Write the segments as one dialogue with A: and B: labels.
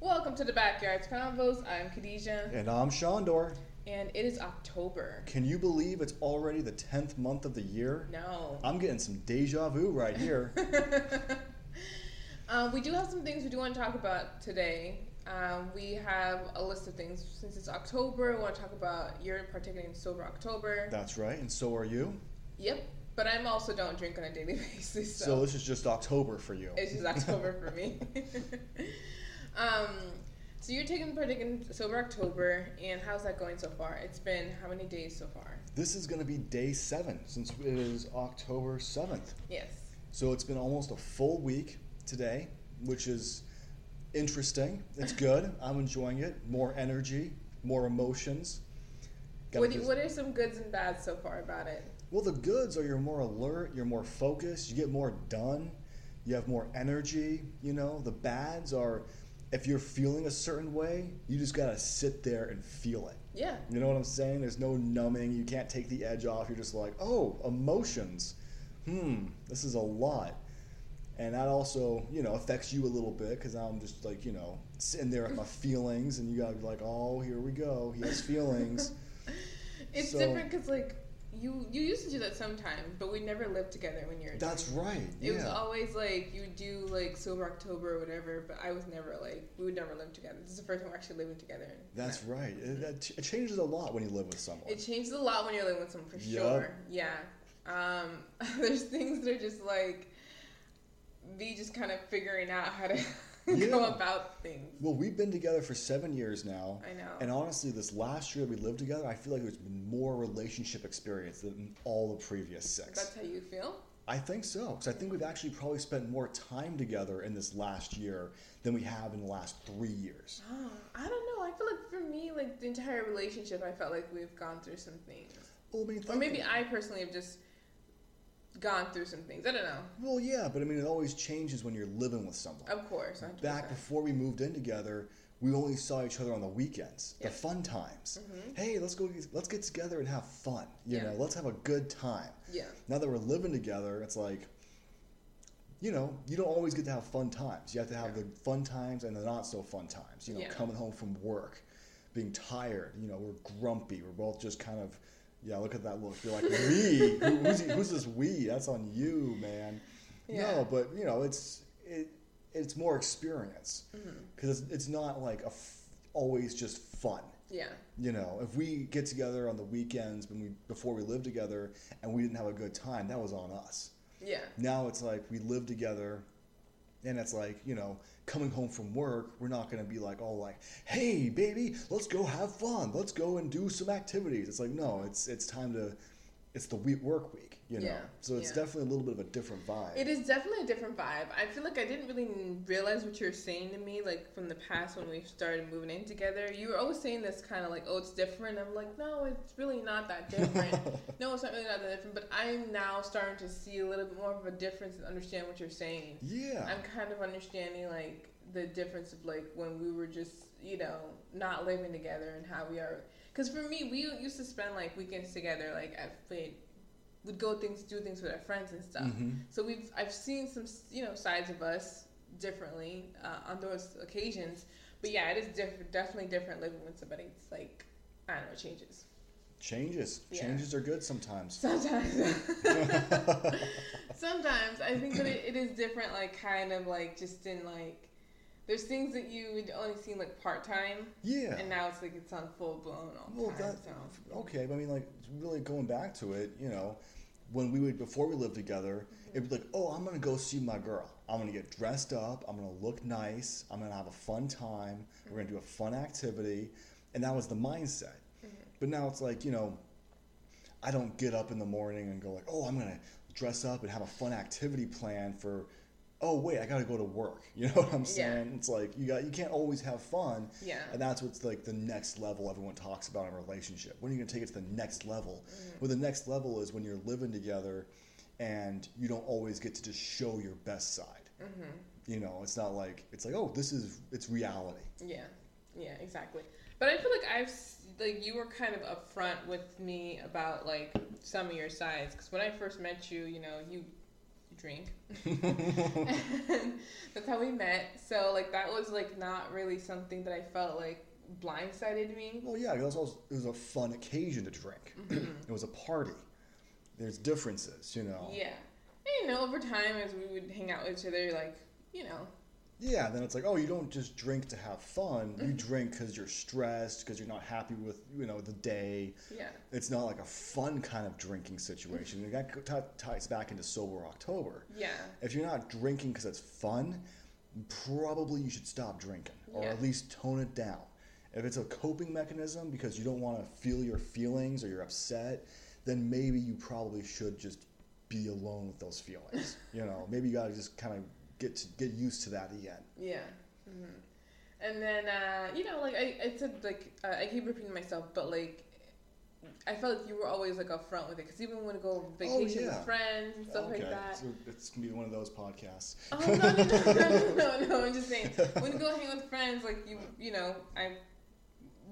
A: Welcome to the Backyard Convos. I'm Kadejah,
B: And I'm Shandoor.
A: and it is October.
B: Can you believe it's already the 10th month of the year?
A: No.
B: I'm getting some deja vu right here.
A: um, we do have some things we do want to talk about today. Um, we have a list of things since it's October. We want to talk about you're partaking in Sober October.
B: That's right, and so are you.
A: Yep. But I'm also don't drink on a daily basis. So,
B: So this is just October for you.
A: it's just October for me. um, so you're taking part in Sober October, and how's that going so far? It's been how many days so far?
B: This is going to be day seven since it is October 7th.
A: Yes.
B: So it's been almost a full week today, which is interesting. It's good. I'm enjoying it. More energy, more emotions. Gotta
A: What, do, what are some goods and bads so far about it?
B: Well, the goods are you're more alert, you're more focused, you get more done, you have more energy. You know, the bads are if you're feeling a certain way, you just gotta sit there and feel it.
A: Yeah.
B: You know what I'm saying? There's no numbing. You can't take the edge off. You're just like, oh, emotions. Hmm, this is a lot. And that also, you know, affects you a little bit because I'm just like, you know, sitting there with my feelings, and you gotta be like, oh, here we go. He has feelings.
A: It's
B: So-
A: different because like you you used to do that sometimes, but we never lived together when you were.
B: That's
A: doing
B: right.
A: It It was always like you would do like sober October or whatever, but I was never like we would never live together. This is the first time we're actually living together.
B: That's right. It, that it changes a lot when you live with someone.
A: It changes a lot when you're living with someone for
B: Yup.
A: sure. Yeah. Um, there's things that are just like me just kind of figuring out how to go about things.
B: well, we've been together for seven years now.
A: I know.
B: And honestly, this last year that we lived together, I feel like there's been more relationship experience than all the previous six.
A: That's how you feel.
B: I think so, because I think we've actually probably spent more time together in this last year than we have in the last three years.
A: Oh, I don't know. I feel like for me, like the entire relationship, I felt like we've gone through some things.
B: Well, I mean,
A: Or maybe I personally have just gone through some things. I don't know.
B: Well, yeah, but I mean, it always changes when you're living with someone.
A: Of course. 100%.
B: Back before we moved in together, we only saw each other on the weekends,
A: Yep.
B: the fun times.
A: Mhm.
B: Hey, let's go. Let's get together and have fun. You
A: Yeah.
B: know, let's have a good time.
A: Yeah.
B: Now that we're living together, it's like, you know, you don't always get to have fun times. You have to have
A: Yeah.
B: the fun times and the not so fun times. You know,
A: Yeah.
B: coming home from work, being tired. You know, we're grumpy. We're both just kind of, yeah. Look at that look. You're like, we? Who, who's, who's this we? That's on you, man.
A: Yeah.
B: No, but you know, it's it, it's more experience
A: mm-hmm.
B: because it's, it's not like a f- always just fun.
A: Yeah.
B: You know, if we get together on the weekends when we before we lived together and we didn't have a good time, that was on us.
A: Yeah.
B: Now it's like we live together, and it's like you know, coming home from work, we're not gonna be like all like, "Hey, baby, let's go have fun. Let's go and do some activities." It's like no, it's it's time to, it's the week work week. You know,
A: Yeah,
B: so it's
A: yeah.
B: definitely a little bit of a different vibe.
A: It is definitely a different vibe. I feel like I didn't really realize what you were saying to me, like from the past when we started moving in together. You were always saying this kind of like, oh, it's different. I'm like, no, it's really not that different. no, it's not really not that different. But I'm now starting to see a little bit more of a difference and understand what you're saying.
B: yeah.
A: I'm kind of understanding like the difference of like when we were just you know not living together and how we are. Because for me, we used to spend like weekends together. Like at we'd, we'd go things, do things with our friends and stuff.
B: Mhm.
A: So we've I've seen some you know sides of us differently uh, on those occasions. But yeah, it is diff- definitely different living with somebody. It's like I don't know, it changes
B: Changes.
A: Yeah.
B: Changes are good sometimes.
A: sometimes. sometimes I think that it, it is different. Like kind of like just in like there's things that you would only see like part time,
B: yeah.
A: and now it's like it's on full blown all the
B: Well,
A: time.
B: that
A: so.
B: okay, but I mean, like really going back to it, you know, when we would before we lived together, it'd be like, oh, I'm gonna go see my girl. I'm gonna get dressed up. I'm gonna look nice. I'm gonna have a fun time. We're gonna do a fun activity, and that was the mindset.
A: Mhm.
B: But now it's like, you know, I don't get up in the morning and go like, oh, I'm gonna dress up and have a fun activity plan for. Oh wait, I gotta go to work. You know what I'm
A: Yeah.
B: saying? It's like you got you can't always have fun.
A: Yeah.
B: And that's what's like the next level everyone talks about in a relationship. When are you to take it to the next level?
A: Mhm.
B: Well, the next level is when you're living together and you don't always get to just show your best side.
A: Mhm.
B: You know, it's not like, it's like, oh, this is, it's reality.
A: Yeah. Yeah. Exactly. But I feel like I've like you were kind of upfront with me about like some of your sides because when I first met you, you know, you drink. and that's how we met. So like that was like not really something that I felt like blindsided me.
B: Well, yeah, it was, also, it was a fun occasion to drink. Mm-hmm. it was a party. There's differences, you know.
A: Yeah. And, you know, over time as we would hang out with each other, like, you know.
B: Yeah, then it's like, oh, you don't just drink to have fun. You mm-hmm. drink because you're stressed, because you're not happy with, you know, the day.
A: Yeah.
B: It's not like a fun kind of drinking situation. Mm-hmm. And that t- ties back into sober October.
A: Yeah.
B: If you're not drinking because it's fun, probably you should stop drinking, or
A: Yeah.
B: at least tone it down. If it's a coping mechanism because you don't want to feel your feelings or you're upset, then maybe you probably should just be alone with those feelings. you know, maybe you gotta just kind of get to get used to that again.
A: Yeah. hmm And then, uh, you know, like I, I said, like uh, I keep repeating myself, but like I felt like you were always like upfront with it because even when we go on vacation
B: Oh, yeah.
A: with friends and stuff like that.
B: so it's gonna be one of those podcasts.
A: Oh no no no no no no! I'm just saying when you go hang with friends, like you you know I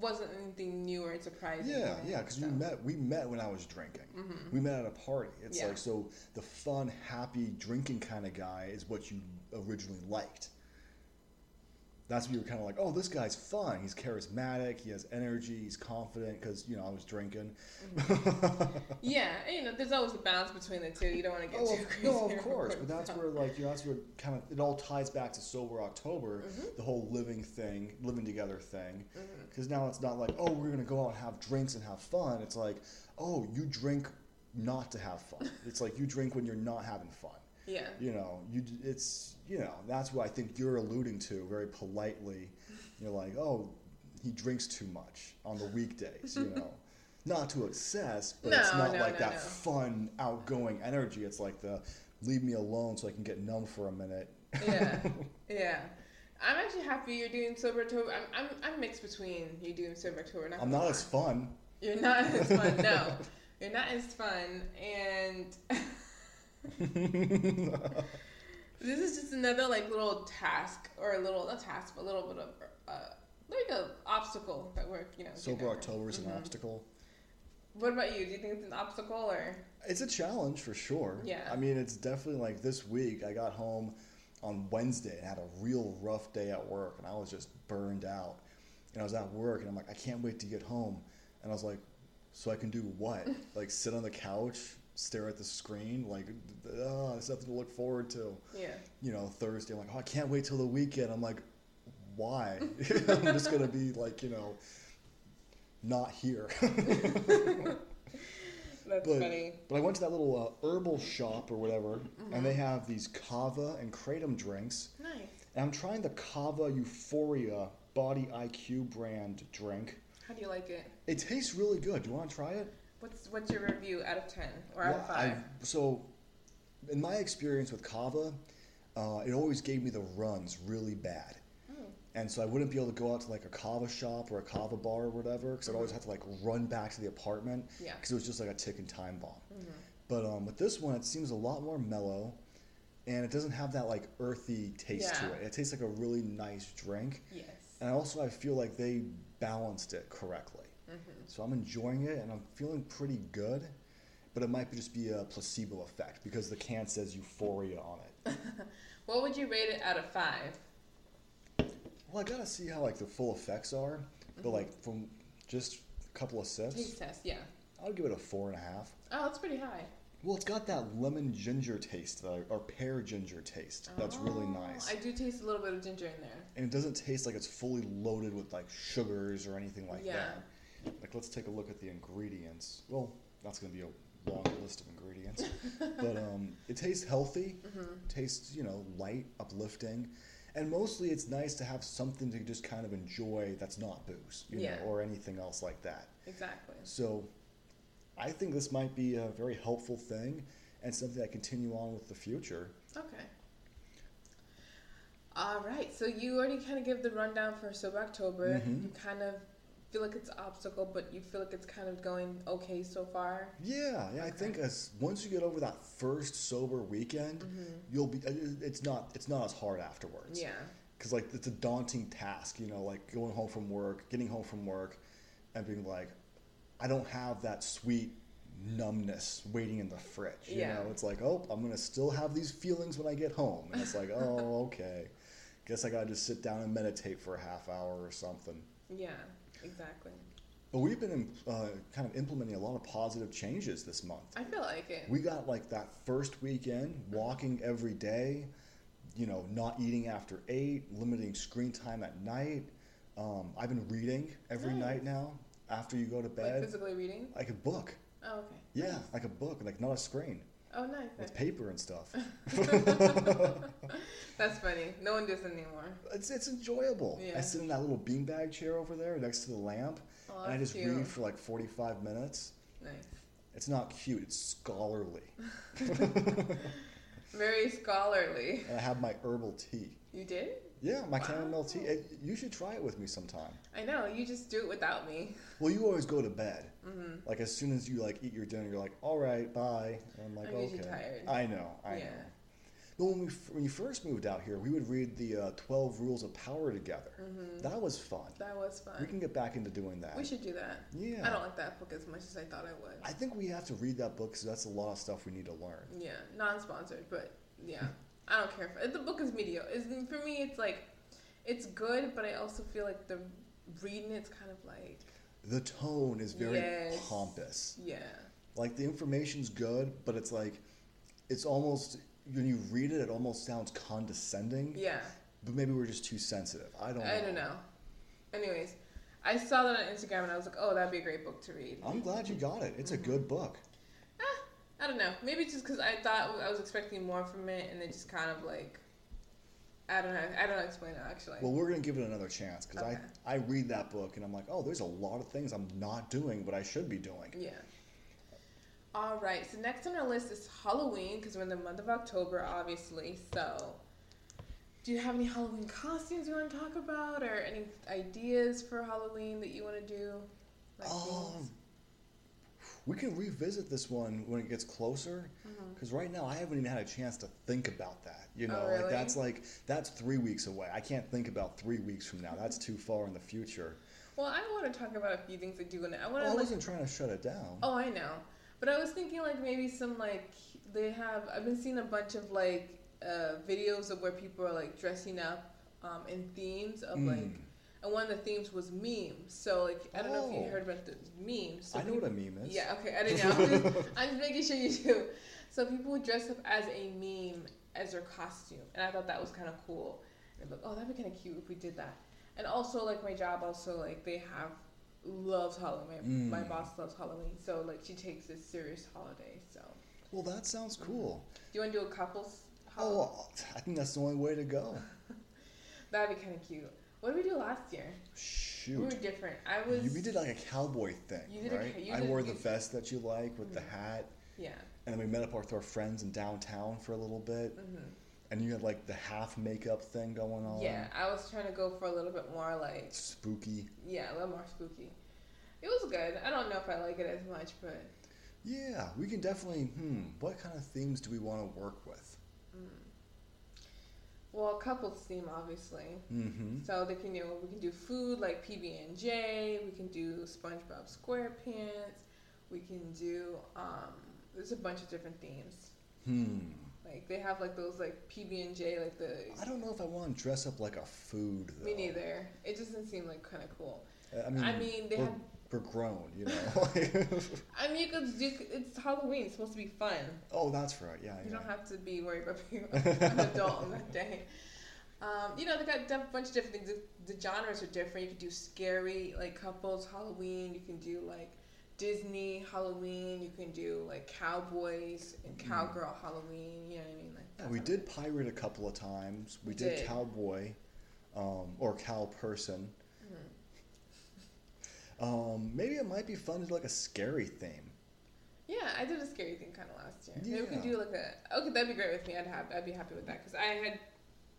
A: wasn't anything new or surprising.
B: Yeah, yeah, because
A: so.
B: we met. We met when I was drinking.
A: Mhm.
B: We met at a party. It's
A: Yeah.
B: like so the fun, happy drinking kind of guy is what you originally liked. That's what you were kind of like. Oh, this guy's fun. He's charismatic. He has energy. He's confident because you know I was drinking.
A: Yeah, and, you know, there's always a balance between the two. You don't want to get
B: oh,
A: too
B: of,
A: crazy.
B: no, of course, but that's where like you know, that's where kind of it all ties back to sober October,
A: Mhm.
B: the whole living thing, living together thing. Because now it's not like, oh, we're gonna go out and have drinks and have fun. It's like, oh, you drink not to have fun. it's like you drink when you're not having fun.
A: Yeah.
B: You know, you it's you know that's what I think you're alluding to very politely. You're like, oh, he drinks too much on the weekdays. You know, not to excess, but it's not
A: no,
B: like
A: no,
B: that
A: no.
B: fun, outgoing energy. It's like the leave me alone so I can get numb for a minute.
A: Yeah. Yeah. I'm actually happy you're doing sober October. I'm, I'm, I'm mixed between you doing sober October. Not
B: I'm not as fun.
A: You're not as fun. No, you're not as fun. And this is just another like little task or a little not task, but a little bit of uh, like a obstacle that we're you know.
B: Sober. October is an
A: Mhm.
B: obstacle.
A: What about you? Do you think it's an obstacle or?
B: It's a challenge for sure.
A: Yeah.
B: I mean, it's definitely like this week. I got home on Wednesday and had a real rough day at work, and I was just burned out. And I was at work, and I'm like, I can't wait to get home. And I was like, so I can do what? like sit on the couch, stare at the screen? Like, oh, there's nothing to look forward to.
A: Yeah.
B: You know, Thursday, I'm like, oh, I can't wait till the weekend. I'm like, why? I'm just gonna be like, you know, not here.
A: That's
B: But-
A: funny.
B: But I went to that little uh, herbal shop or whatever,
A: Mm-hmm.
B: and they have these kava and kratom drinks.
A: Nice.
B: And I'm trying the kava Euphoria Body IQ brand drink.
A: How do you like it?
B: It tastes really good. Do you want to try it?
A: What's what's your review out of ten or out of
B: Well, I-
A: five?
B: so, in my experience with kava, uh, it always gave me the runs really bad.
A: Oh.
B: And so I wouldn't be able to go out to like a kava shop or a kava bar or whatever because I'd always have to like run back to the apartment
A: Yeah.
B: because it was just like a ticking time bomb.
A: Mhm.
B: But um, with this one, it seems a lot more mellow, and it doesn't have that like earthy taste to it. It tastes like a really nice drink,
A: Yes.
B: and also I feel like they balanced it correctly.
A: Hmm
B: So I'm enjoying it, and I'm feeling pretty good. But it might just be a placebo effect because the can says Euphoria on it.
A: What would you rate it out of five?
B: Well, I gotta see how like the full effects are, but like from just a couple of sips,
A: Taste test, yeah.
B: I'll give it a four and a half.
A: Oh, that's pretty high.
B: Well, it's got that lemon ginger taste, I, or pear ginger taste. That's really
A: Oh,
B: nice.
A: I do taste a little bit of ginger in there.
B: and it doesn't taste like it's fully loaded with like sugars or anything like
A: Yeah.
B: that. Like let's take a look at the ingredients. Well, that's gonna be a long list of ingredients, but um, it tastes healthy.
A: Mm-hmm.
B: Tastes you know light, uplifting, and mostly it's nice to have something to just kind of enjoy that's not booze, you
A: Yeah.
B: know, or anything else like that.
A: Exactly.
B: So, I think this might be a very helpful thing and something I continue on with the future.
A: Okay. All right. So you already kind of give the rundown for Sober October.
B: Mhm.
A: You kind of feel like it's an obstacle, but you feel like it's kind of going okay so far.
B: Yeah, yeah. I think as once you get over that first sober weekend,
A: Mm-hmm.
B: you'll be. It's not. It's not as hard afterwards.
A: Yeah.
B: Because like it's a daunting task, you know, like going home from work, getting home from work, and being like, I don't have that sweet numbness waiting in the fridge. You
A: Yeah.
B: know, it's like, oh, I'm gonna still have these feelings when I get home, and it's like, oh, okay. Guess I gotta just sit down and meditate for a half hour or something.
A: Yeah, exactly.
B: But we've been uh, kind of implementing a lot of positive changes this month.
A: I feel like it.
B: We got like that first weekend, walking every day, you know, not eating after eight, limiting screen time at night. Um, I've been reading every
A: Nice.
B: night now after you go to
A: like
B: bed,
A: physically reading.
B: like a book.
A: Oh, okay.
B: Yeah,
A: Nice.
B: like a book, like not a screen
A: Oh, nice.
B: with paper and stuff.
A: That's funny. No one does anymore.
B: it's it's enjoyable. I sit in that little beanbag chair over there next to the lamp,
A: Oh,
B: and I just
A: cute.
B: read for like 45 minutes.
A: Nice.
B: It's not cute, it's scholarly.
A: Very scholarly.
B: And I have my herbal tea.
A: You did?
B: Yeah, my chamomile tea. It- you should try it with me sometime.
A: I know. You just do it without me.
B: Well, you always go to bed.
A: hmm
B: Like as soon as you like eat your dinner, you're like, "All right, bye." And I'm like,
A: I'm
B: "Okay."
A: tired.
B: I know, I
A: Yeah.
B: know. But when we when you first moved out here, we would read the uh, Twelve Rules of Power together.
A: hmm
B: That was fun.
A: That was fun.
B: We can get back into doing that.
A: We should do that.
B: Yeah.
A: I don't like that book as much as I thought I would.
B: I think we have to read that book because that's a lot of stuff we need to learn.
A: Yeah, non-sponsored, but yeah, I don't care. For, the book is mediocre. It's, for me, it's like, it's good, but I also feel like the reading it's kind of like,
B: The tone is very
A: Yes.
B: pompous.
A: yeah,
B: Like the information's good, but it's like, it's almost when you read it, it almost sounds condescending.
A: yeah.
B: But maybe we're just too sensitive. I don't know.
A: I don't know. Anyways, I saw that on Instagram and I was like, oh, that'd be a great book to read.
B: I'm glad you got it. It's a
A: Mm-hmm.
B: good book.
A: I don't know. Maybe just because I thought I was expecting more from it, and it just kind of like, I don't know. I don't know explain it actually.
B: Well, we're gonna give it another chance because
A: Okay.
B: I I read that book and I'm like, oh, there's a lot of things I'm not doing, but I should be doing.
A: Yeah. All right. So next on our list is Halloween because we're in the month of October, obviously. So, do you have any Halloween costumes you want to talk about, or any ideas for Halloween that you want to do? Like
B: Um,
A: things?
B: We can revisit this one when it gets closer because right now I haven't even had a chance to think about that. You
A: Oh,
B: know,
A: really?
B: like that's like that's three weeks away. I can't think about three weeks from now. That's too far in the future.
A: Well, I want to talk about a few things I do, and I want
B: Well, I
A: to like.
B: wasn't trying to shut it down.
A: Oh, I know. But I was thinking like maybe some like they have. I've been seeing a bunch of like uh, videos of where people are like dressing up um, in themes of like,
B: Mm.
A: And one of the themes was memes. So like I don't know if you
B: Oh.
A: heard about the memes. So
B: I know what a meme is.
A: Yeah. Okay. I didn't know. I'm just, I'm just making sure you do. So people would dress up as a meme as their costume, and I thought that was kind of cool. And I'm like, oh, that'd be kind of cute if we did that. And also like my job, also like they have loves Halloween. My, my
B: Mm.
A: boss loves Halloween, so like she takes this serious holiday. So
B: Well, that sounds cool.
A: do you want to do a couples?
B: Oh, I think that's the only way to go.
A: that'd be kind of cute. What did we do last year? We were different. I was.
B: You, we did like a cowboy thing,
A: You did
B: right?
A: ca- you
B: I
A: did-
B: wore the vest that you like with the
A: Mhm.
B: hat,
A: Yeah.
B: and then we met up with our friends in downtown for a little bit.
A: hmm
B: And you had like the half makeup thing going on.
A: Yeah. I was trying to go for a little bit more like
B: Spooky.
A: yeah, a little more spooky. It was good. I don't know if I like it as much, but
B: Yeah, we can definitely. Hmm. What kind of themes do we want to work with?
A: Well, couples theme obviously.
B: Mm-hmm.
A: So they can you know we can do food like PB and J. We can do SpongeBob SquarePants. We can do um. There's a bunch of different themes.
B: Hmm.
A: Like they have like those like PB and J like the.
B: I don't know if I want to dress up like a food. Though.
A: Me neither. It doesn't seem like kind of cool.
B: I mean,
A: I mean, they have.
B: We're grown, you know.
A: I mean, you could. You could it's Halloween. It's supposed to be fun.
B: oh, that's right. Yeah,
A: You
B: yeah.
A: don't have to be worried about being an adult on that day. Um, you know, they got a bunch of different things. The, the genres are different. You can do scary, like couples Halloween. You can do like Disney Halloween. You can do like cowboys and
B: Mm.
A: cowgirl Halloween. You know what I mean? Like
B: Yeah, we did pirate a couple of times. We
A: We
B: did,
A: did.
B: cowboy, um, or cow person. Um, maybe it might be fun to do like a scary theme.
A: Yeah, I did a scary thing kind of last year. Maybe we could do like a. Okay, that'd be great with me. I'd have. I'd be happy with that because I had.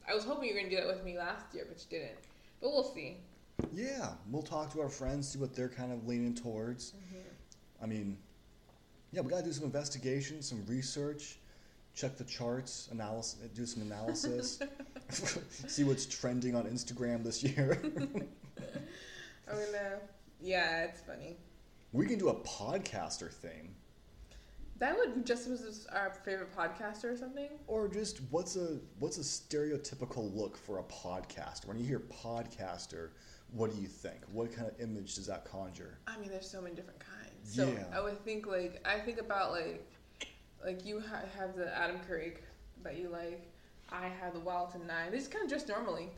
A: I was hoping you were gonna do that with me last year, but you didn't. But we'll see.
B: Yeah, we'll talk to our friends, see what they're kind of leaning towards. I mean, yeah, we gotta do some investigation, some research, check the charts, analysis, do some analysis, see what's trending on Instagram this year.
A: I'm gonna. Yeah, it's funny.
B: we can do a podcaster theme.
A: That would just was our favorite podcaster or something.
B: Or just what's a what's a stereotypical look for a podcaster? When you hear podcaster, what do you think? What kind of image does that conjure?
A: I mean, there's so many different kinds. So
B: Yeah.
A: I would think like I think about like like you ha- have the Adam Craig that you like. I have the Walton Nine. They just kind of dress normally.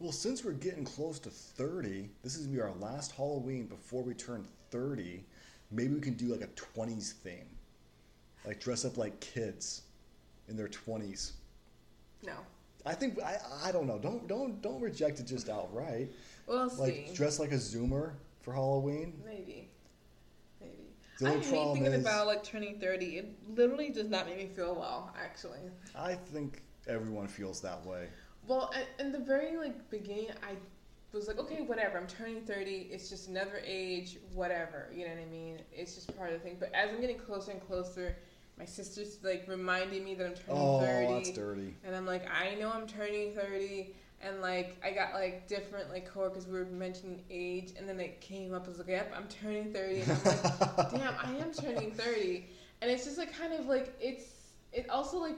B: Well, since we're getting close to 30, this is gonna be our last Halloween before we turn 30. Maybe we can do like a 20s theme. Like dress up like kids in their 20s.
A: No,
B: I think I I don't know. Don't don't don't reject it just outright.
A: we'll
B: Like
A: see.
B: dress like a zoomer for Halloween.
A: Maybe, maybe.
B: The
A: I hate thinking
B: is-
A: about like turning thirty. It literally does not make me feel well. Actually.
B: I think everyone feels that way.
A: Well, in the very like beginning, I was like, okay, whatever. I'm turning thirty. It's just another age. Whatever. You know what I mean? It's just part of the thing. But as I'm getting closer and closer, my sister's like reminding me that I'm turning
B: Oh,
A: thirty.
B: that's dirty.
A: And I'm like, I know I'm turning 30. And like, I got like different like coworkers we were mentioning age. And then it came up, I was like, yep, I'm turning 30. And I'm like, damn, I am turning 30. And it's just like kind of like, it's, it also like,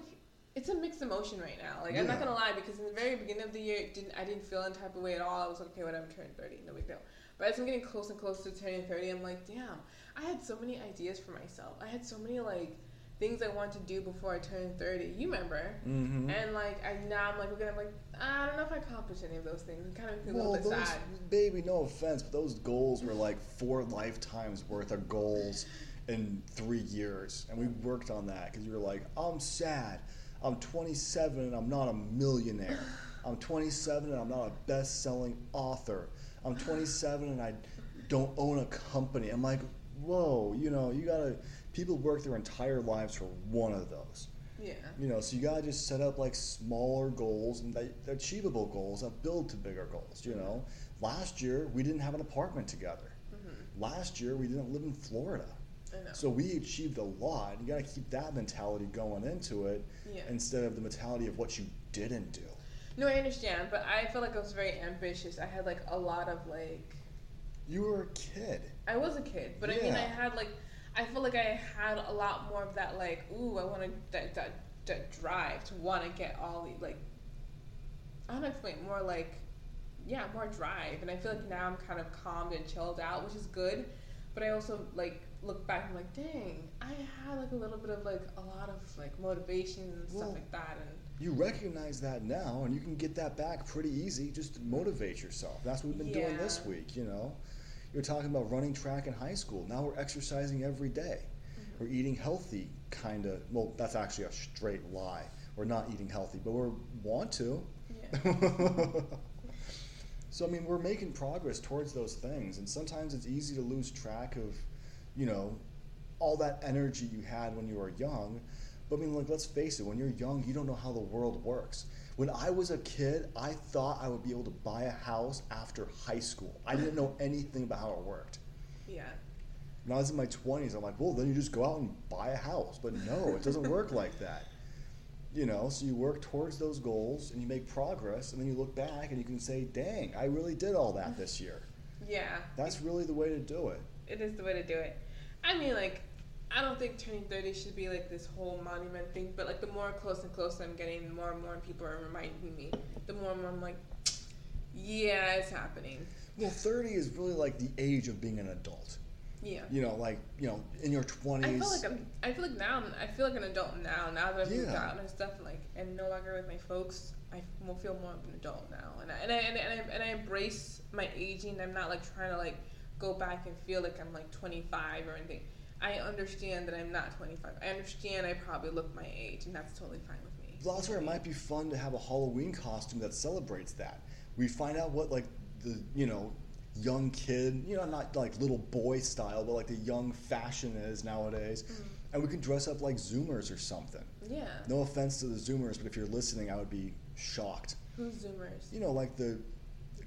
A: it's a mixed emotion right now. Like, I'm not gonna lie, because in the very beginning of the year, it didn't I didn't feel any type of way at all. I was like, okay, whatever, I'm turning 30, no big deal. But as I'm getting close and close to turning 30, I'm like, damn, I had so many ideas for myself. I had so many like things I wanted to do before I turned 30. You remember?
B: Mm-hmm.
A: And like I now I'm like looking I'm like I don't know if I accomplished any of those things. It kind of feel a little bit
B: those,
A: sad.
B: baby, no offense, but those goals were like four lifetimes worth of goals in three years, and we worked on that because you were like, I'm sad, I'm 27 and I'm not a millionaire, I'm 27 and I'm not a best-selling author, I'm 27 and I don't own a company. I'm like, whoa, you know, you gotta. People work their entire lives for one of those.
A: Yeah.
B: You know, so you gotta just set up like smaller goals and like, achievable goals that build to bigger goals. You know, last year we didn't have an apartment together.
A: hmm
B: Last year we didn't live in Florida. So we achieved a lot. You gotta keep that mentality going into it
A: yeah.
B: instead of the mentality of what you didn't do.
A: no, I understand, but I feel like I was very ambitious. I had like a lot of like
B: You were a kid.
A: I was a kid, but I mean I had like I feel like I had a lot more of that like ooh I want to that, that that drive to want to get all the like I don't know explain more like yeah more drive and I feel like now I'm kind of calmed and chilled out which is good but I also like look back and I'm like dang I had like a little bit of like a lot of like motivation and stuff like that and
B: You recognize that now, and you can get that back pretty easy. Just motivate yourself. That's what we've been doing this week. You know, you're talking about running track in high school. Now we're exercising every day. Mm-hmm. We're eating healthy, kind of. Well, that's actually a straight lie. We're not eating healthy, but we want to.
A: yeah
B: so I mean, we're making progress towards those things, and sometimes it's easy to lose track of, you know, all that energy you had when you were young. But I mean, like, let's face it, when you're young, you don't know how the world works. When I was a kid, I thought I would be able to buy a house after high school. I didn't know anything about how it worked.
A: yeah
B: When I was in my 20s, I'm like, well, then you just go out and buy a house. But no, it doesn't work like that. You know, so you work towards those goals and you make progress, and then you look back and you can say, dang, I really did all that this year.
A: yeah
B: That's really the way to do it.
A: it is the way to do it. I mean, like, I don't think turning 30 should be like this whole monument thing, but like the more close and close I'm getting, the more and more people are reminding me. The more and more I'm like, yeah, it's happening.
B: Well, 30 is really like the age of being an adult.
A: Yeah.
B: You know, like, you know, in your 20s.
A: I feel like I'm. I feel like now. I'm- I feel like an adult now. Now that I've moved out and stuff, like, and no longer with my folks, I will feel more of an adult now. And I and I, and I, and I, and I embrace my aging. I'm not like trying to like go back and feel like I'm like 25 or anything. I understand that I'm not 25. I understand I probably look my age, and that's totally fine with me.
B: Well, that's it might be fun to have a Halloween costume that celebrates that. We find out what like the you know young kid, you know, not like little boy style, but like the young fashion is nowadays,
A: Mm.
B: and we can dress up like Zoomers or something.
A: Yeah.
B: No offense to the Zoomers, but if you're listening, I would be shocked.
A: Who's Zoomers?
B: You know, like the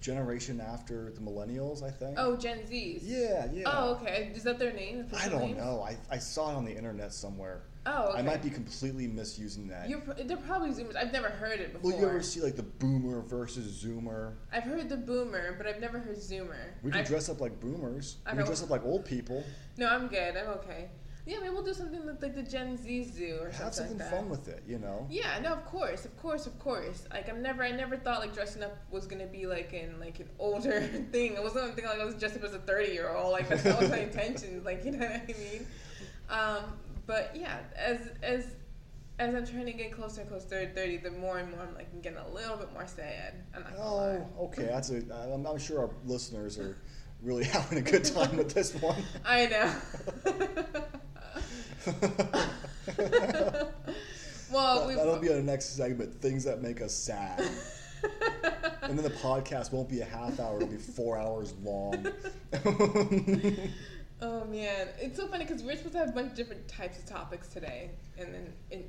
B: generation after the Millennials, I think.
A: Oh, Gen Zs.
B: Yeah, yeah.
A: Oh, okay. Is that their name?
B: I don't
A: name?
B: know. I, I saw it on the internet somewhere.
A: Oh, okay.
B: I might be completely misusing that.
A: You're, they're probably Zoomers. I've never heard it before.
B: Well, you ever see like the boomer versus zoomer?
A: I've heard the boomer, but I've never heard Zoomer.
B: We can
A: I've-
B: dress up like boomers.
A: I
B: We can dress up like old people.
A: No, I'm good. I'm okay. Yeah, maybe we'll do something with like the Gen Z's do or
B: Have
A: something like that.
B: fun with it, you know.
A: Yeah, no, of course, of course, of course. Like I'm never, I never thought like dressing up was gonna be like in like an older thing. It wasn't thinking like I was dressed up as a thirty year old. Like that's not my intentions. Like you know what I mean. Um, but yeah, as as as I'm trying to get closer and closer to thirty, the more and more I'm like getting a little bit more sad. I'm
B: Oh, okay. That's a. I'm, I'm sure our listeners are really having a good time with this one.
A: I know. well,
B: That, that'll be our next segment. Things that make us sad. and then the podcast won't be a half hour; it'll be four hours long.
A: Oh man, it's so funny because we're supposed to have a bunch of different types of topics today, and then in,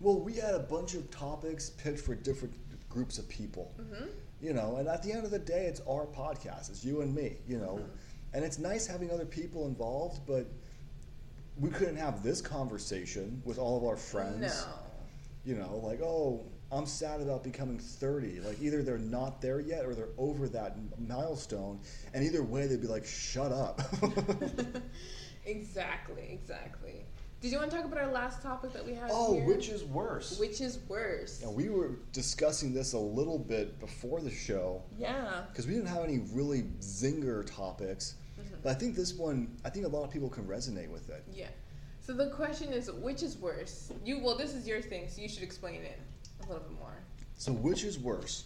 B: well, we had a bunch of topics picked for different groups of people.
A: mhm.
B: You know, and at the end of the day, it's our podcast. It's you and me. You know, and it's nice having other people involved, but we couldn't have this conversation with all of our friends.
A: no,
B: you know, like, oh, I'm sad about becoming 30. Like, either they're not there yet or they're over that milestone. And either way, they'd be like, shut up.
A: exactly, exactly. Did you want to talk about our last topic that we had?
B: oh,
A: here?
B: which is worse?
A: which is worse?
B: Now, we were discussing this a little bit before the show
A: Yeah,
B: because we didn't have any really zinger topics. But I think this one, I think a lot of people can resonate with it.
A: yeah. So the question is, which is worse? You well, this is your thing, so you should explain it a little bit more.
B: So, which is worse?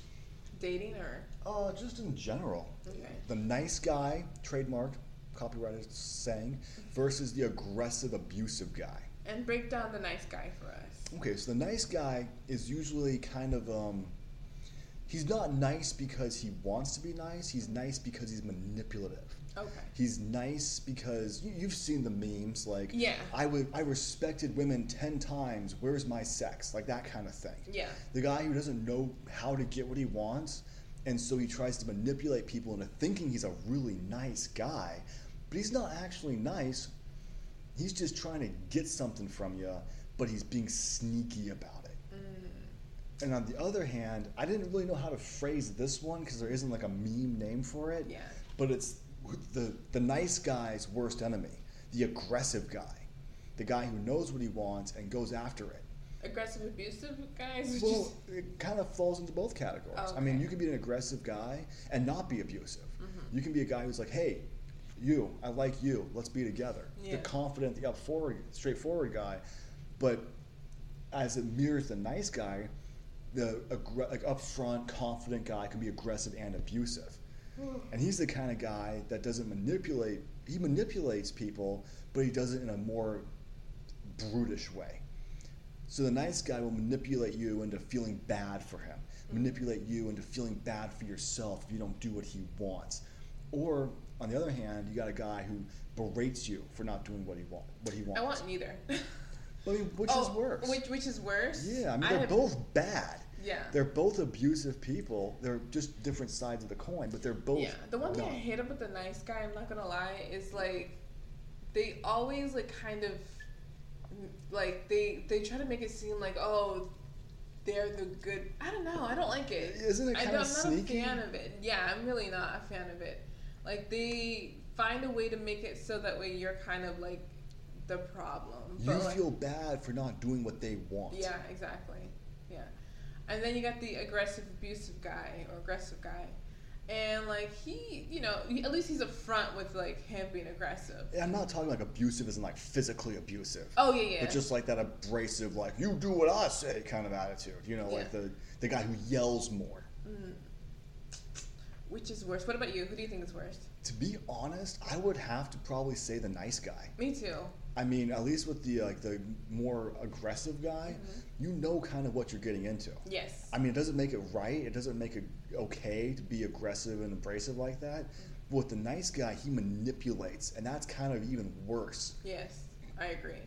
A: Dating or
B: Uh, just in general.
A: okay?
B: The nice guy, trademarked, copyrighted saying, versus the aggressive, abusive guy.
A: And break down the nice guy for us.
B: Okay, so the nice guy is usually kind of um he's not nice because he wants to be nice, he's nice because he's manipulative.
A: Okay.
B: He's nice because you, you've seen the memes like
A: Yeah.
B: I would I respected women 10 times, where's my sex? Like that kind of thing.
A: Yeah.
B: The guy who doesn't know how to get what he wants and so he tries to manipulate people into thinking he's a really nice guy, but he's not actually nice. He's just trying to get something from you, but he's being sneaky about it. And on the other hand, I didn't really know how to phrase this one because there isn't like a meme name for it.
A: yeah.
B: But it's the the nice guy's worst enemy, the aggressive guy, the guy who knows what he wants and goes after it.
A: Aggressive, abusive guys.
B: Well,
A: just-
B: it kind of falls into both categories.
A: Oh,
B: I mean, you can be an aggressive guy and not be abusive.
A: Mhm.
B: You can be a guy who's like, "Hey, you, I like you. Let's be together."
A: Yeah.
B: The confident, the up forward, straightforward guy, but as it mirrors the nice guy, the aggr- like upfront, confident guy can be aggressive and abusive. Hmm. And he's the kind of guy that doesn't manipulate. He manipulates people, but he does it in a more brutish way. So the nice guy will manipulate you into feeling bad for him, hmm. manipulate you into feeling bad for yourself if you don't do what he wants. Or on the other hand, you got a guy who berates you for not doing what he want, what he wants.
A: I want neither.
B: I mean, which is
A: Oh,
B: worse?
A: Which which is worse?
B: yeah, I mean they're
A: have-
B: both bad.
A: Yeah.
B: They're both abusive people. They're just different sides of the coin, but they're both.
A: Yeah, the one thing I hate about the nice guy, I'm not gonna lie, is like they always like kind of like they they try to make it seem like oh they're the good. I don't know. I don't like it.
B: Isn't it
A: I
B: kind
A: don't,
B: of
A: I'm not a fan of it. Yeah, I'm really not a fan of it. Like they find a way to make it so that way you're kind of like the problem.
B: You
A: like,
B: feel bad for not doing what they want.
A: yeah, exactly. Yeah. And then you got the aggressive, abusive guy or aggressive guy. And like he, you know, he, at least he's upfront with like him being aggressive.
B: And I'm not talking like abusive isn't like physically abusive.
A: Oh yeah, yeah.
B: But just like that abrasive, like you do what I say kind of attitude. You know, like the the guy who yells more.
A: Mm. Which is worse? What about you? Who do you think is worse?
B: To be honest, I would have to probably say the nice guy.
A: Me too.
B: I mean, at least with the like the more aggressive guy,
A: Mhm.
B: you know kind of what you're getting into.
A: Yes.
B: I mean, it doesn't make it right. It doesn't make it okay to be aggressive and abrasive like that. But with the nice guy, he manipulates, and that's kind of even worse.
A: Yes, I agree.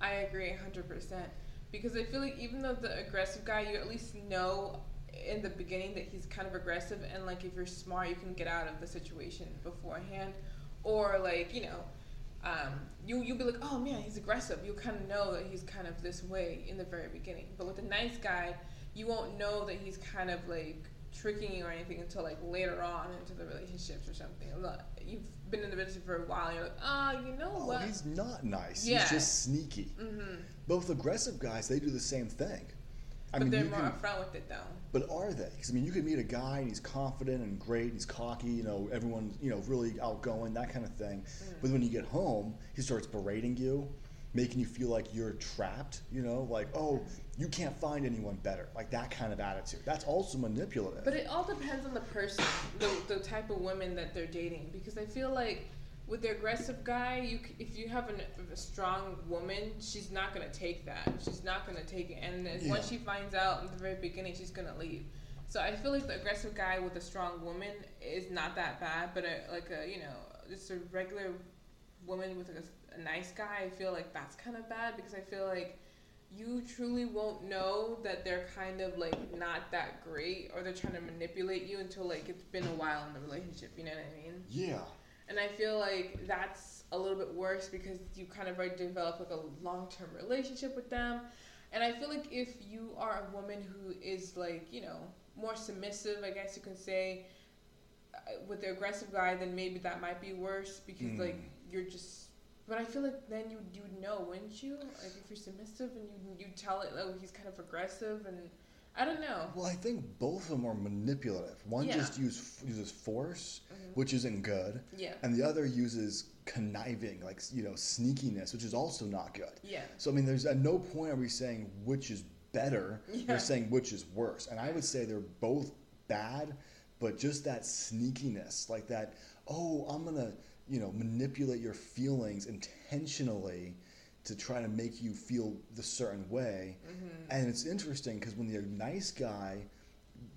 A: I agree 100%. Because I feel like even though the aggressive guy, you at least know in the beginning that he's kind of aggressive, and like if you're smart, you can get out of the situation beforehand. Or like, you know, um, you, you'll be like, oh man, he's aggressive. You'll kind of know that he's kind of this way in the very beginning. But with a nice guy, you won't know that he's kind of like tricking you or anything until like later on into the relationships or something. Look, You've been in the relationship for a while. And you're like, ah, you know
B: Oh,
A: what?
B: he's not nice.
A: Yeah.
B: He's just sneaky.
A: mm-hmm.
B: With aggressive guys, they do the same thing. I
A: But
B: mean,
A: they're more
B: can-
A: upfront with it though.
B: But are they? Because I mean, you could meet a guy and he's confident and great, and he's cocky. You know, everyone, you know, really outgoing, that kind of thing.
A: Mm.
B: But when you get home, he starts berating you, making you feel like you're trapped. You know, like, oh, you can't find anyone better. Like that kind of attitude. That's also manipulative.
A: But it all depends on the person, the, the type of women that they're dating. Because I feel like with the aggressive guy, you c- if you have an, a strong woman, she's not gonna take that. She's not gonna take it, and then once she finds out in the very beginning, she's gonna leave. So I feel like the aggressive guy with a strong woman is not that bad, but a, like a you know just a regular woman with like a, a nice guy, I feel like that's kind of bad because I feel like you truly won't know that they're kind of like not that great or they're trying to manipulate you until like it's been a while in the relationship. You know what I mean?
B: yeah.
A: And I feel like that's a little bit worse because you kind of already develop like a long term relationship with them. And I feel like if you are a woman who is like, you know, more submissive, I guess you can say, uh, with the aggressive guy, then maybe that might be worse because
B: Mm.
A: like you're just. But I feel like then you you know, wouldn't you? Like if you're submissive and you you tell it, oh, he's kind of aggressive, and I don't know.
B: Well, I think both of them are manipulative. One
A: Yeah.
B: just use, uses force,
A: Mhm.
B: which isn't good,
A: Yeah,
B: and the other uses conniving, like you know, sneakiness, which is also not good.
A: yeah,
B: So I mean, there's at no point are we saying which is better.
A: Yeah.
B: We're saying which is worse, and I would say they're both bad, but just that sneakiness, like that. Oh, I'm gonna, you know, manipulate your feelings intentionally to try to make you feel the certain way.
A: hmm
B: And it's interesting because when the nice guy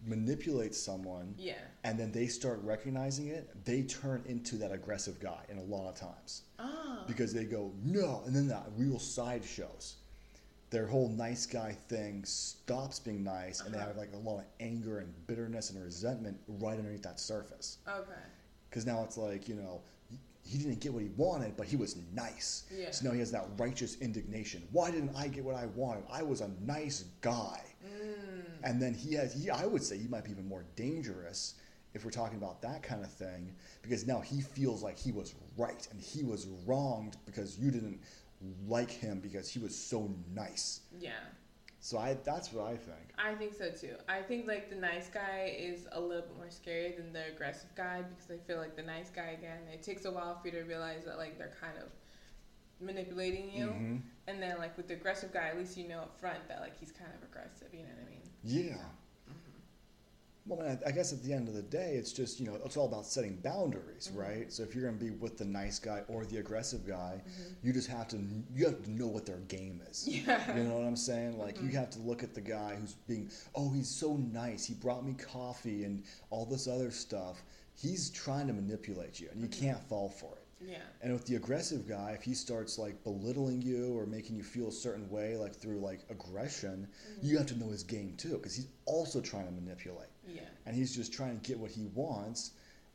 B: manipulates someone
A: yeah,
B: and then they start recognizing it, they turn into that aggressive guy in a lot of times.
A: Ah,
B: because they go no and then that real side shows. Their whole nice guy thing stops being nice and they
A: Uh-huh.
B: have like a lot of anger and bitterness and resentment right underneath that surface.
A: Okay,
B: because now it's like you know he didn't get what he wanted but he was nice
A: Yeah.
B: so now he has that righteous indignation why didn't i get what i wanted i was a nice guy
A: mm.
B: and then he has he i would say he might be even more dangerous if we're talking about that kind of thing because now he feels like he was right and he was wronged because you didn't like him because he was so nice
A: yeah.
B: So i that's what i think
A: I think so too. I think like the nice guy is a little bit more scary than the aggressive guy because I feel like the nice guy again, it takes a while for you to realize that like they're kind of manipulating you,
B: Mhm.
A: and then like with the aggressive guy, at least you know up front that like he's kind of aggressive. You know what I mean?
B: yeah well I, I guess at the end of the day it's just you know it's all about setting boundaries
A: Mhm.
B: right so if you're going to be with the nice guy or the aggressive guy
A: Mhm.
B: you just have to you have to know what their game is
A: Yeah.
B: You know what I'm saying? Like
A: Mhm.
B: you have to look at the guy who's being, oh, he's so nice. He brought me coffee and all this other stuff. He's trying to manipulate you, and you
A: Mhm.
B: can't fall for it.
A: Yeah.
B: And with the aggressive guy, if he starts like belittling you or making you feel a certain way, like through like aggression,
A: Mhm.
B: you have to know his game too, because he's also trying to manipulate,
A: Yeah.
B: and he's just trying to get what he wants,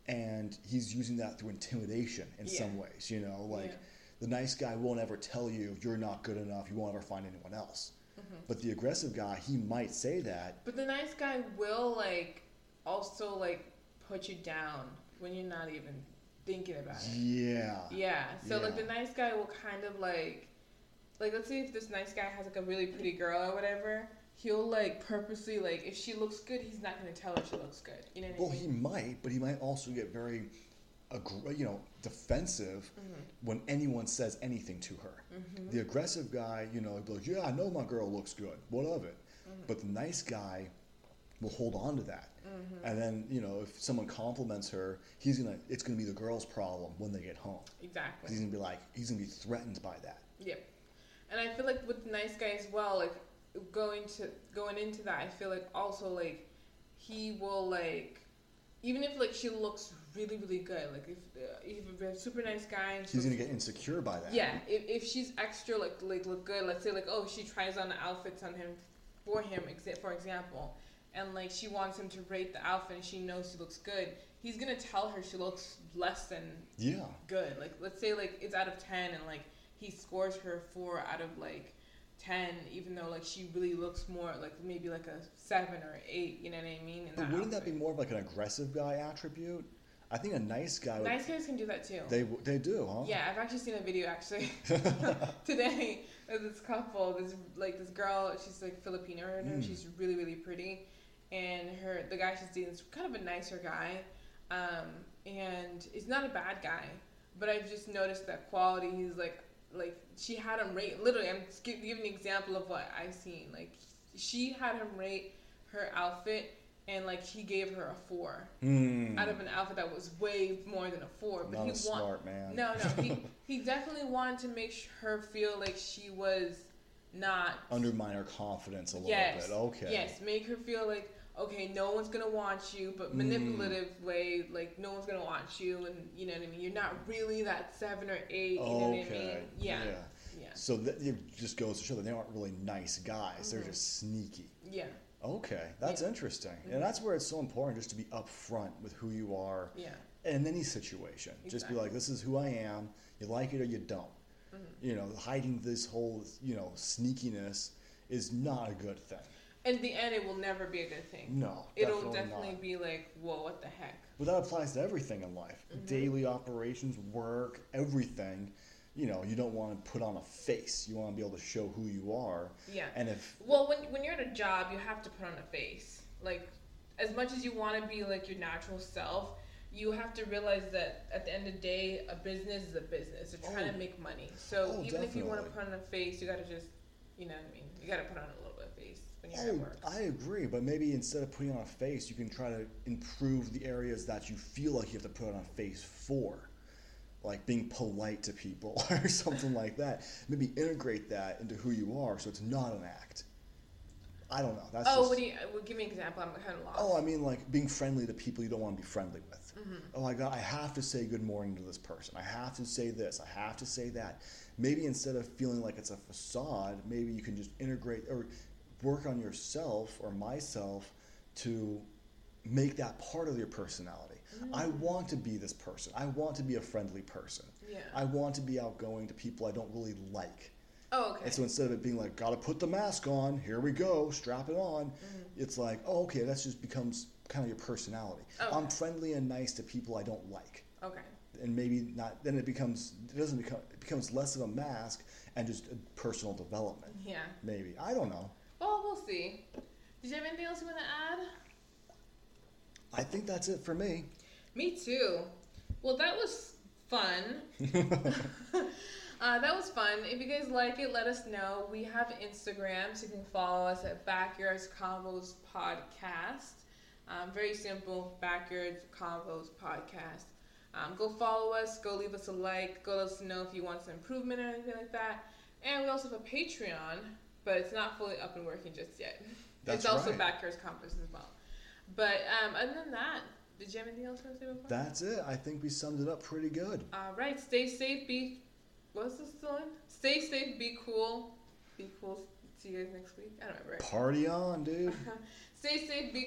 B: and he's using that through intimidation in
A: Yeah.
B: some ways. You know, like
A: Yeah.
B: the nice guy won't ever tell you you're not good enough. You won't ever find anyone else.
A: Mhm.
B: But the aggressive guy, he might say that.
A: But the nice guy will like also like put you down when you're not even thinking about it.
B: Yeah.
A: Yeah. So like the nice guy will kind of like like let's say if this nice guy has like a really pretty girl or whatever, he'll like purposely like if she looks good, he's not gonna tell her she looks good. You know what
B: Well,
A: I
B: he might, but he might also get very, aggr- you know, defensive
A: Mm-hmm.
B: when anyone says anything to her.
A: Mm-hmm.
B: The aggressive guy, you know, like, yeah, I know my girl looks good. What of it?
A: Mm-hmm.
B: But the nice guy will hold on to that.
A: Mm-hmm.
B: And then, you know, if someone compliments her, he's gonna, it's gonna be the girl's problem when they get home.
A: Exactly.
B: He's gonna be like, he's gonna be threatened by that.
A: Yep. And I feel like with the nice guy as well, like going to going into that, I feel like also like he will like even if like she looks really really good, like if uh, if a super nice guy and she
B: He's gonna get insecure by that.
A: yeah, if, if she's extra like like look good, let's say like oh she tries on the outfits on him for him for example, and like she wants him to rate the outfit and she knows she looks good, he's gonna tell her she looks less than
B: Yeah.
A: good. Like let's say like it's out of ten and like he scores her four out of like ten, even though like she really looks more like maybe like a seven or eight. You know what I mean?
B: But wouldn't that be more of like an aggressive guy attribute? I think a nice guy would.
A: Nice guys can do that too.
B: They they do, huh?
A: Yeah, I've actually seen a video actually today of this couple. This like this girl, she's like Filipino, or
B: Mm.
A: she's really really pretty, and her the guy she's dating is kind of a nicer guy, um, and he's not a bad guy, but I've just noticed that quality. He's like like she had him rate literally. I'm giving an example of what I've seen. Like she had him rate her outfit. And like he gave her a four
B: Hmm.
A: out of an outfit that was way more than a four, but
B: Not
A: he
B: a smart man.
A: no, no. He, he definitely wanted to make her feel like she was not.
B: Undermine her confidence a little
A: yes.
B: bit. Okay.
A: Yes, make her feel like, okay, no one's to want you, but
B: Mm.
A: manipulative way, like, no one's to want you, and you know what I mean? You're not really that seven or eight, you know what I mean?
B: Okay.
A: Yeah. Yeah.
B: So that it just goes to show that they aren't really nice guys. They're
A: Mhm.
B: just sneaky.
A: Yeah.
B: Okay, that's
A: Yeah.
B: interesting,
A: Mhm.
B: and that's where it's so important just to be upfront with who you are
A: Yeah.
B: in any situation. Just be like, "This is who I am. You like it or you don't."
A: Mhm.
B: You know, hiding this whole you know sneakiness is not a good thing.
A: In the end, it will never be a good thing.
B: No,
A: It'll
B: definitely,
A: definitely
B: not.
A: be like, whoa, what the heck?
B: But that applies to everything in life.
A: Mhm.
B: Daily operations, work, everything. You know, you don't want to put on a face. You want to be able to show who you are.
A: Yeah.
B: And if
A: Well, when when you're at a job, you have to put on a face. Like, as much as you want to be like your natural self, you have to realize that at the end of the day, a business is a business. They're trying
B: Oh.
A: to make money. So
B: Oh,
A: even if you want to put on a face, you got to just, you know what I mean? You got to put on a little bit of face when you're at work.
B: I agree, but maybe instead of putting on a face, you can try to improve the areas that you feel like you have to put on a face for. Like being polite to people or something like that. Maybe integrate that into who you are so it's not an act. I don't know. That's
A: oh,
B: just,
A: what do you? Well, give me an example. I'm kind of lost.
B: Oh, I mean like being friendly to people you don't want to be friendly with.
A: Mhm.
B: Oh, I got I have to say good morning to this person. I have to say this. I have to say that. Maybe instead of feeling like it's a facade, maybe you can just integrate or work on yourself or myself to make that part of your personality. I
A: Mm.
B: want to be this person. I want to be a friendly person.
A: Yeah.
B: I want to be outgoing to people I don't really like.
A: oh, okay.
B: And so instead of it being like, gotta put the mask on, here we go, strap it on,
A: Mhm.
B: it's like, oh, okay, that just becomes kind of your personality.
A: Okay.
B: I'm friendly and nice to people I don't like.
A: Okay.
B: And maybe not, then it becomes, it doesn't become, it becomes less of a mask and just a personal development.
A: Yeah.
B: Maybe. I don't know.
A: Well, see. Did you have anything else you want to add?
B: I think that's it for me.
A: Me too. Well, that was fun. uh, that was fun. If you guys like it, let us know. We have Instagram, so you can follow us at Backyards Convos Podcast. Um, very simple, Backyards Convos Podcast. Um, go follow us. Go leave us a like. Go let us know if you want some improvement or anything like that. And we also have a Patreon, but it's not fully up and working just yet.
B: That's
A: it's also
B: right.
A: Backyards Convos as well. But um, other than that, did you have anything else you want to say before?
B: That's it. I think we summed it up pretty good.
A: All right, stay safe. Be what's this still in? Stay safe. Be cool. Be cool. See you guys next week. I don't remember.
B: Party on, dude.
A: Stay safe. Be